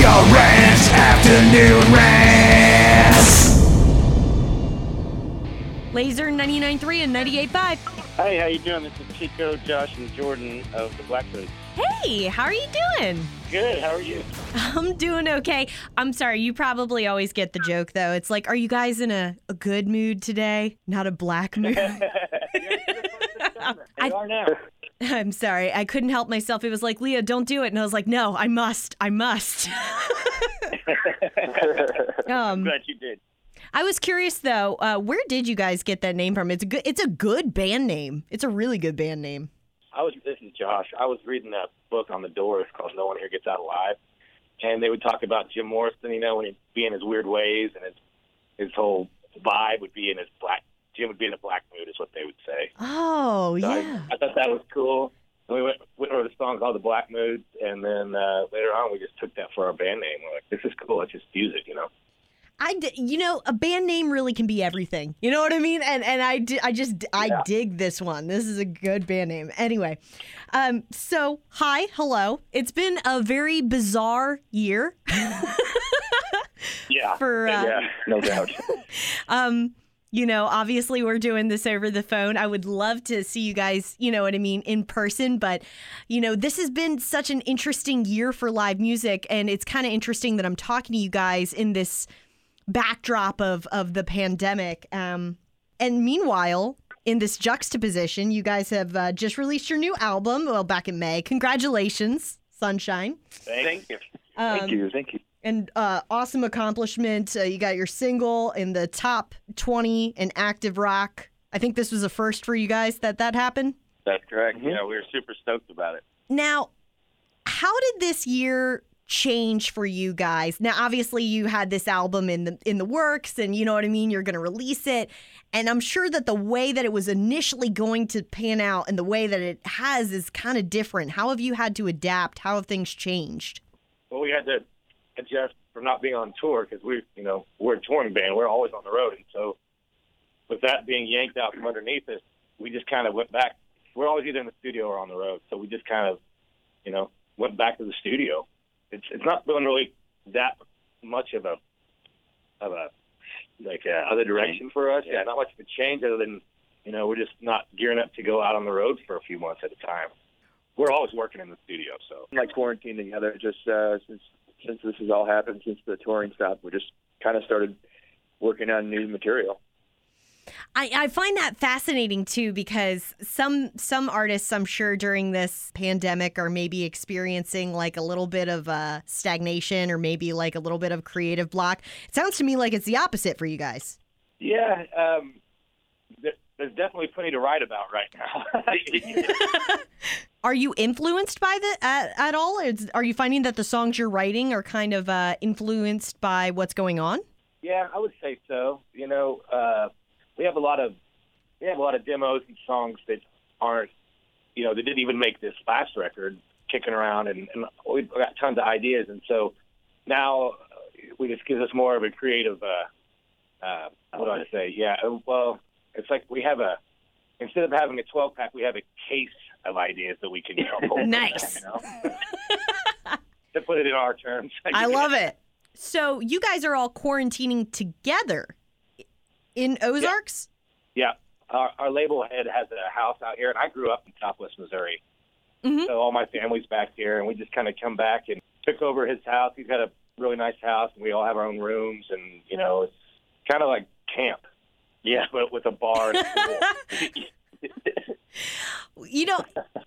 Leo Ranch Afternoon Rant. Laser 99.3 and 98.5. Hey, how you doing? This is Chico, Josh, and Jordan of the Black Moods. Hey, how are you doing? Good. How are you? I'm doing okay. I'm sorry, you probably always get the joke though. It's like, are you guys in a, a good mood today? Not a black mood? They are now. I'm sorry. I couldn't help myself. It was like, Leah, don't do it. And I was like, no, I must. I must. um, Glad you did. I was curious though, uh, where did you guys get that name from? It's a good it's a good band name. It's a really good band name. I was. This is Josh. I was reading a book on the Doors called "No One Here Gets Out Alive," and they would talk about Jim Morrison. You know, when he'd be in his weird ways, and his his whole vibe would be in his black. Jim would be in a black mood, is what they would say. Oh, So yeah. I, I thought that was cool. And we went, went over the song called "The Black Mood," and then uh, later on, we just took that for our band name. We're like, "This is cool. Let's just use it," you know. I d- you know, a band name really can be everything. You know what I mean? And and I di- I just I Yeah. dig this one. This is a good band name. Anyway, um so hi, hello. It's been a very bizarre year. Yeah. For, uh, yeah, no doubt. Um, you know, obviously we're doing this over the phone. I would love to see you guys, you know what I mean, in person, but you know, this has been such an interesting year for live music and it's kind of interesting that I'm talking to you guys in this backdrop of of the pandemic. Um and meanwhile, in this juxtaposition, you guys have uh, just released your new album, well back in May. Congratulations, Sunshine. Thank you. Um, Thank you. Thank you. And uh, awesome accomplishment. Uh, you got your single in the top 20 in active rock. I think this was a first for you guys that that happened. That's correct. Yeah, we were super stoked about it. Now, how did this year change for you guys? Now, obviously, you had this album in the in the works, and you know what I mean. You're going to release it, and I'm sure that the way that it was initially going to pan out and the way that it has is kind of different. How have you had to adapt? How have things changed? Well, we had to adjust for not being on tour because we, you know, we're a touring band. We're always on the road, and so with that being yanked out from underneath us, we just kind of went back. We're always either in the studio or on the road, so we just kind of, you know, went back to the studio. It's it's not been really that much of a of a like uh, other direction for us. Yeah, not much of a change other than you know we're just not gearing up to go out on the road for a few months at a time. We're always working in the studio, so Like quarantine together, just uh, since since this has all happened, since the touring stopped, we just kind of started working on new material. I, I find that fascinating too because some some artists I'm sure during this pandemic are maybe experiencing like a little bit of uh, stagnation or maybe like a little bit of creative block. It sounds to me like it's the opposite for you guys. Yeah, um, there's definitely plenty to write about right now. Are you influenced by the at, at all? Is, are you finding that the songs you're writing are kind of uh, influenced by what's going on? yeah, I would say so. You know, uh, we have a lot of we have a lot of demos and songs that aren't, you know, that didn't even make this last record kicking around, and, and we've got tons of ideas, and so now uh, we just gives us more of a creative. Uh, uh, what do I say? Yeah, well, it's like we have a instead of having a 12 pack, we have a case of ideas that we can you know, Nice. you know? to put it in our terms. I love it. So you guys are all quarantining together in Ozarks? Yeah, our, our label head has a house out here, and I grew up in Southwest Missouri, Mhm. so all my family's back here, and we just kind of come back and took over his house. He's got a really nice house, and we all have our own rooms, and you know, it's kind of like camp. Yeah, but with a bar. You know,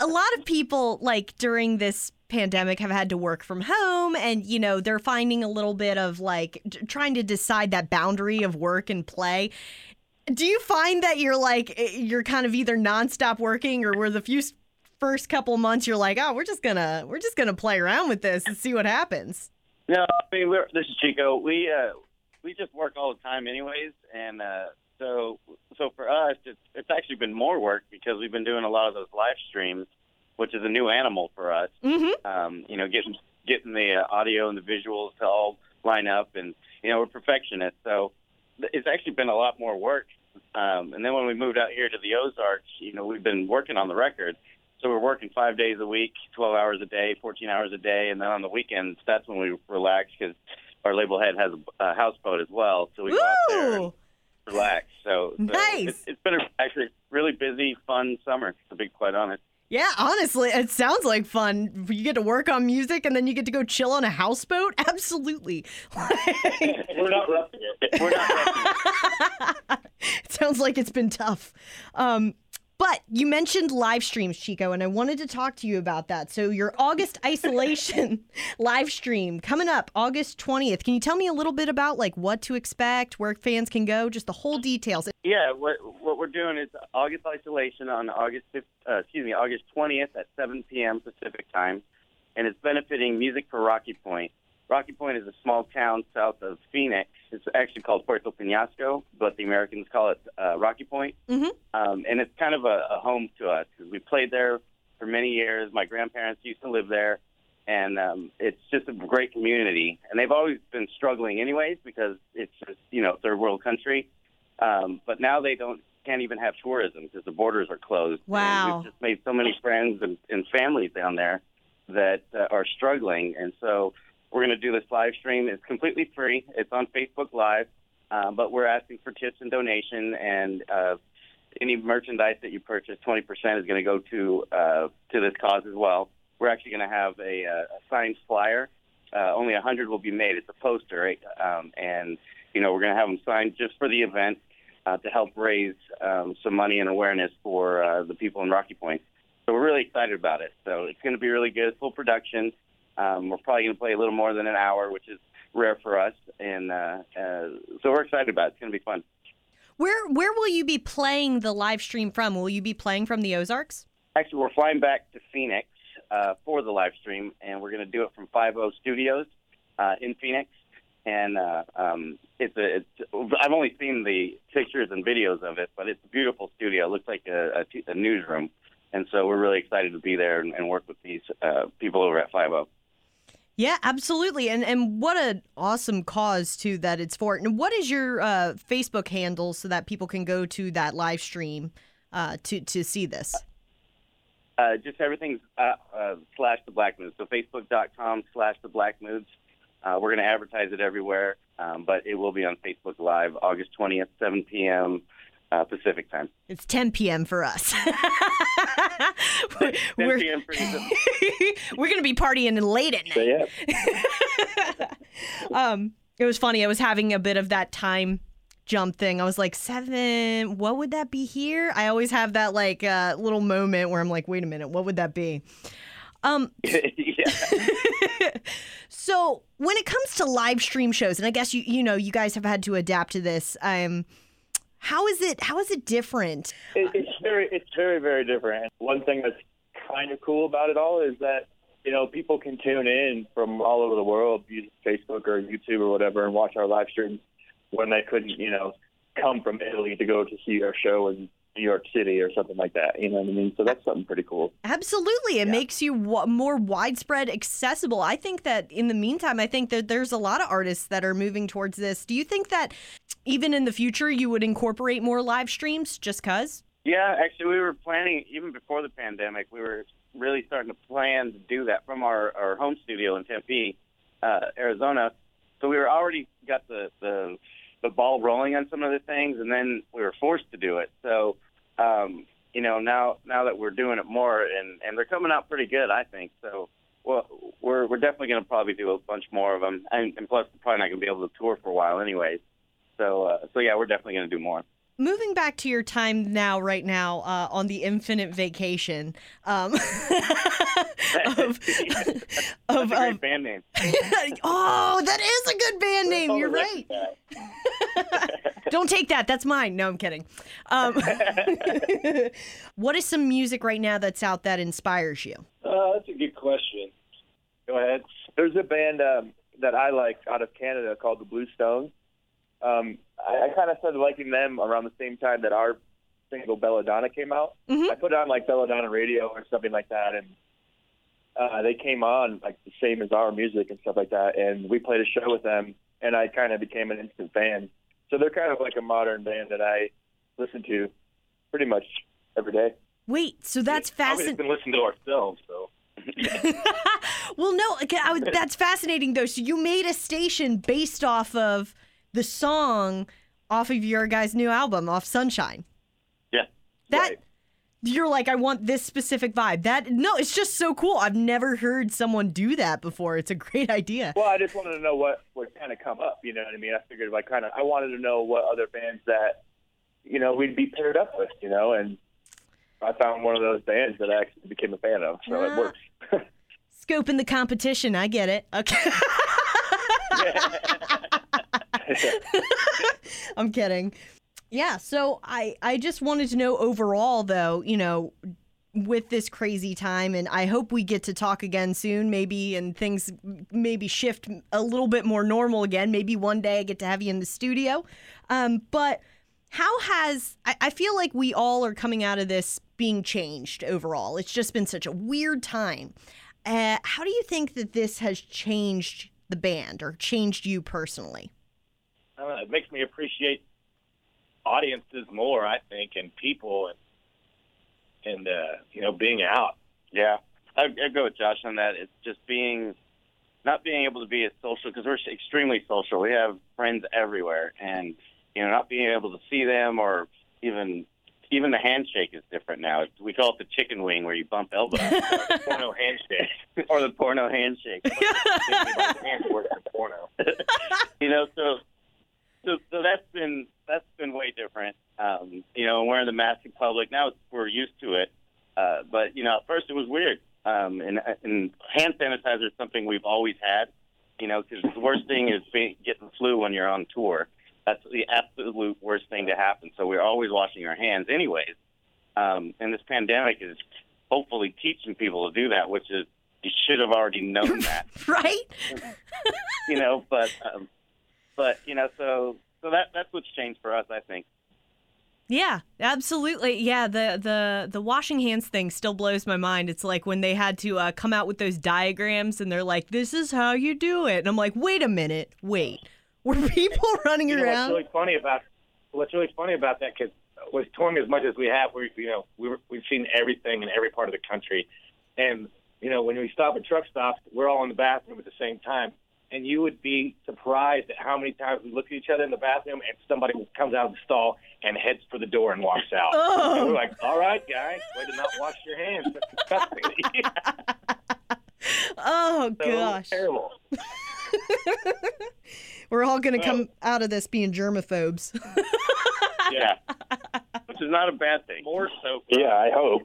a lot of people like during this pandemic have had to work from home and you know, they're finding a little bit of like t- trying to decide that boundary of work and play. Do you find that you're like eh, you're kind of either nonstop working or were the few first couple months you're like, "Oh, we're just going to we're just going to play around with this and see what happens." No, I mean we're, this is Chico. We uh, we just work all the time, anyways, and uh, so so for us, it's it's actually been more work because we've been doing a lot of those live streams, which is a new animal for us. Mhm. Um, you know, getting getting the uh, audio and the visuals to all line up, and you know we're perfectionists, so it's actually been a lot more work. Um, and then when we moved out here to the Ozarks, you know, we've been working on the record, so we're working five days a week, 12 hours a day, 14 hours a day, and then on the weekends, that's when we relax because our label head has a, a houseboat as well, so we go out there and! Relax. So, so Nice. It's, it's been a, actually really busy, fun summer. To be quite honest. Yeah, honestly, it sounds like fun. You get to work on music and then you get to go chill on a houseboat. Absolutely. We're not roughing it. We're not. roughing it. it sounds like it's been tough. Um, but you mentioned live streams, Chico, and I wanted to talk to you about that. So your August isolation live stream coming up August 20th. Can you tell me a little bit about like what to expect, where fans can go, just the whole details? Yeah, what what we're doing is August isolation on August 5th, uh, excuse me, August 20th at 7 p.m. Pacific time, and it's benefiting Music for Rocky Point. Rocky Point is a small town south of Phoenix. It's actually called Puerto Penasco, but the Americans call it uh, Rocky Point. Mhm. Um, and it's kind of a, a home to us because we played there for many years. My grandparents used to live there, and um, it's just a great community. And they've always been struggling, anyways, because it's just you know third world country. Um, but now they don't can't even have tourism because the borders are closed. And Wow. we've just made so many friends and, and families down there that uh, are struggling, and so we're going to do this live stream. It's completely free. It's on Facebook Live, uh, but we're asking for tips and donation, and uh, any merchandise that you purchase, 20% is going to go to uh, to this cause as well. We're actually going to have a, uh, a signed flyer. Uh, only 100 will be made. It's a poster, right? um, and you know we're going to have them signed just for the event uh, to help raise um, some money and awareness for the people in Rocky Point. So we're really excited about it. So it's going to be really good, full production. Um, we're probably going to play a little more than an hour, which is rare for us, and uh, uh, so we're excited about it. It's going to be fun. Where where will you be playing the live stream from? Will you be playing from the Ozarks? Actually, we're flying back to Phoenix uh, for the live stream, and we're going to do it from Five O Studios uh, in Phoenix. And uh, um, it's a, it's, I've only seen the pictures and videos of it, but it's a beautiful studio. It looks like a, a, t- a newsroom, and so we're really excited to be there and, and work with these uh, people over at Five O. Yeah, absolutely. And and what an awesome cause too that it's for. And what is your uh, Facebook handle so that people can go to that live stream uh, to to see this? Uh, just everything's uh, uh, slash the Black Moods. So Facebook.com slash the Black Moods. Uh, we're going to advertise it everywhere, um, but it will be on Facebook Live August 20th, 7 p.m. Uh, Pacific time. It's 10 p.m. for us. we're p.m. for you. we're gonna be partying late at So yeah, Um, it was funny. I was having a bit of that time jump thing. I was like, seven. What would that be here? I always have that like uh, little moment where I'm like, wait a minute, what would that be? Um, yeah. so when it comes to live stream shows, and I guess you you know you guys have had to adapt to this. Um, how is it? How is it different? it, it's very it's very very different. One thing that's kind of cool about it all is that you know people can tune in from all over the world using Facebook or YouTube or whatever and watch our live streams when they couldn't you know come from Italy to go to see our show in New York City or something like that. You know what I mean? So that's something pretty cool. Absolutely, it makes you wa- more widespread accessible. I think that in the meantime, I think that there's a lot of artists that are moving towards this. Do you think that even in the future you would incorporate more live streams just cause? Yeah, actually, we were planning even before the pandemic. We were really starting to plan to do that from our, our home studio in Tempe, uh, Arizona. So we were already got the, the the ball rolling on some of the things, and then we were forced to do it. So, um, you know, now now that we're doing it more, and and they're coming out pretty good, I think. So, well, we're we're definitely going to probably do a bunch more of them, and, and plus, we're probably not going to be able to tour for a while, anyways. So, uh, so yeah, we're definitely going to do more. Moving back to your time now, right now, uh, on the Infinite Vacation, um, of, That's of, a great of band name. oh, that is a good band name. You're right. right. Don't take that. That's mine. No, I'm kidding. Um, what is some music right now that's out that inspires you? Uh, that's a good question. Go ahead. There's a band um, that I like out of Canada called the Blue Stones. Um, I, I kind of started liking them around the same time that our single Belladonna came out. Mhm. I put it on like Belladonna radio or something like that, and uh, they came on like the same as our music and stuff like that. And we played a show with them, and I kind of became an instant fan. So they're kind of like a modern band that I listen to pretty much every day. Wait, so that's fascinating. been listening to ourselves. So well, no, okay, I that's fascinating though. So you made a station based off of the song off of your guys' new album, off Sunshine. Yeah. That Right. you're like, I want this specific vibe. That no, it's just so cool. I've never heard someone do that before. It's a great idea. Well, I just wanted to know what would kind of come up. You know what I mean? I figured like kind of I wanted to know what other bands that you know we'd be paired up with. You know, and I found one of those bands that I actually became a fan of, so Ah. it works. Scoping the competition, I get it. Okay. I'm kidding. Yeah, so I I just wanted to know overall though, you know, with this crazy time and I hope we get to talk again soon maybe and things maybe shift a little bit more normal again. Maybe one day I get to have you in the studio. Um but how has I, I feel like we all are coming out of this being changed overall. It's just been such a weird time. Uh, how do you think that this has changed the band or changed you personally? I don't know, it makes me appreciate audiences more. I think and people and and uh, you know being out. Yeah, I, I go with Josh on that. It's just being, not being able to be as social because we're extremely social. We have friends everywhere, and you know, not being able to see them or even even the handshake is different now. We call it the chicken wing, where you bump elbows, Porno handshake. or the porno handshake. Hands work for porno. you know, so so so that's been that's been way different. Um, you know, wearing the mask in public now we're used to it. Uh, but you know, at first it was weird. Um, and and hand sanitizer is something we've always had. You know, because the worst thing is being, getting flu when you're on tour. That's the absolute worst thing to happen. So we're always washing our hands, anyways. Um, and this pandemic is hopefully teaching people to do that, which is you should have already known that right? you know, but um, but you know, so so that that's what's changed for us, I think. Yeah, absolutely. Yeah, the the the washing hands thing still blows my mind. It's like when they had to uh, come out with those diagrams and they're like, "This is how you do it," and I'm like, "Wait a minute, wait." Were people running You know what's really funny about what's really funny about that because with touring as much as we have, we you know we we've seen everything in every part of the country, and you know when we stop at truck stops, we're all in the bathroom at the same time, and you would be surprised at how many times we look at each other in the bathroom and somebody comes out of the stall and heads for the door and walks out. Oh. And we're like, all right, guys, way to not wash your hands. That's disgusting. oh so gosh, terrible. we're all gonna Well- come out of this being germaphobes. Yeah, which is not a bad thing. More so. Yeah, I hope.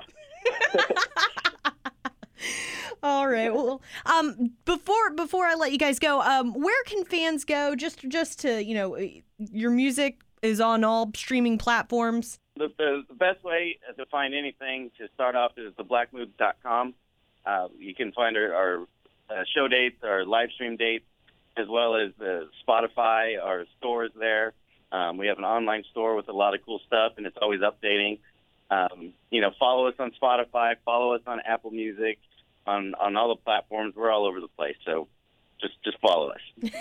All right. Well, um, before before I let you guys go, um, where can fans go? Just just to you know, your music is on all streaming platforms. The, the, best way to find anything to start off is theblackmood.com. Uh, you can find our, our uh, show dates, our live stream dates, as well as the Spotify, our stores there. Um, we have an online store with a lot of cool stuff, and it's always updating. Um, you know, follow us on Spotify, follow us on Apple Music, on on all the platforms. We're all over the place, so just just follow us.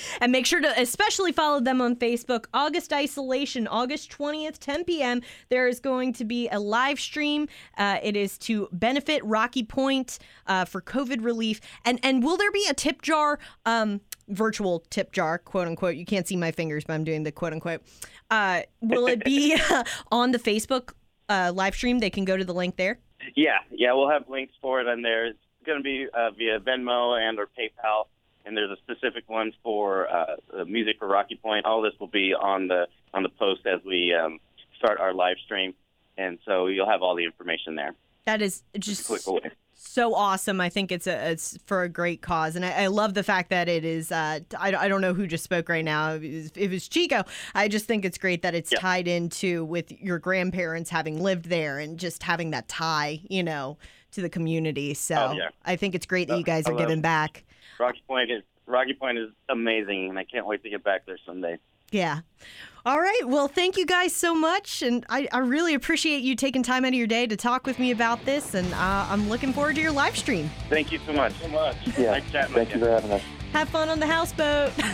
and make sure to especially follow them on Facebook. August Isolation, August 20th, 10 p.m. There is going to be a live stream. Uh, it is to benefit Rocky Point uh, for COVID relief. And and will there be a tip jar? Um, virtual tip jar, quote unquote. You can't see my fingers, but I'm doing the quote unquote. Uh, will it be on the Facebook uh, live stream? They can go to the link there. Yeah, yeah, we'll have links for it on there. It's going to be uh, via Venmo and or PayPal, and there's a specific one for uh, the music for Rocky Point. All this will be on the on the post as we um, start our live stream, and so you'll have all the information there. That is just Click away. So awesome. I think it's a it's for a great cause, and I, I love the fact that it is. Uh, I, I don't know who just spoke right now. If it was, it was Chico, I just think it's great that it's Yeah. tied into with your grandparents having lived there and just having that tie, you know, to the community. So Oh, yeah. I think it's great that Oh, you guys are giving back. Rocky Point is Rocky Point is amazing, and I can't wait to get back there someday. Yeah. All right. Well, thank you guys so much. And I, I really appreciate you taking time out of your day to talk with me about this. And uh, I'm looking forward to your live stream. Thank you so much. So much. Yeah. Nice chatting Thank you for having us. Have fun on the houseboat.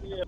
you.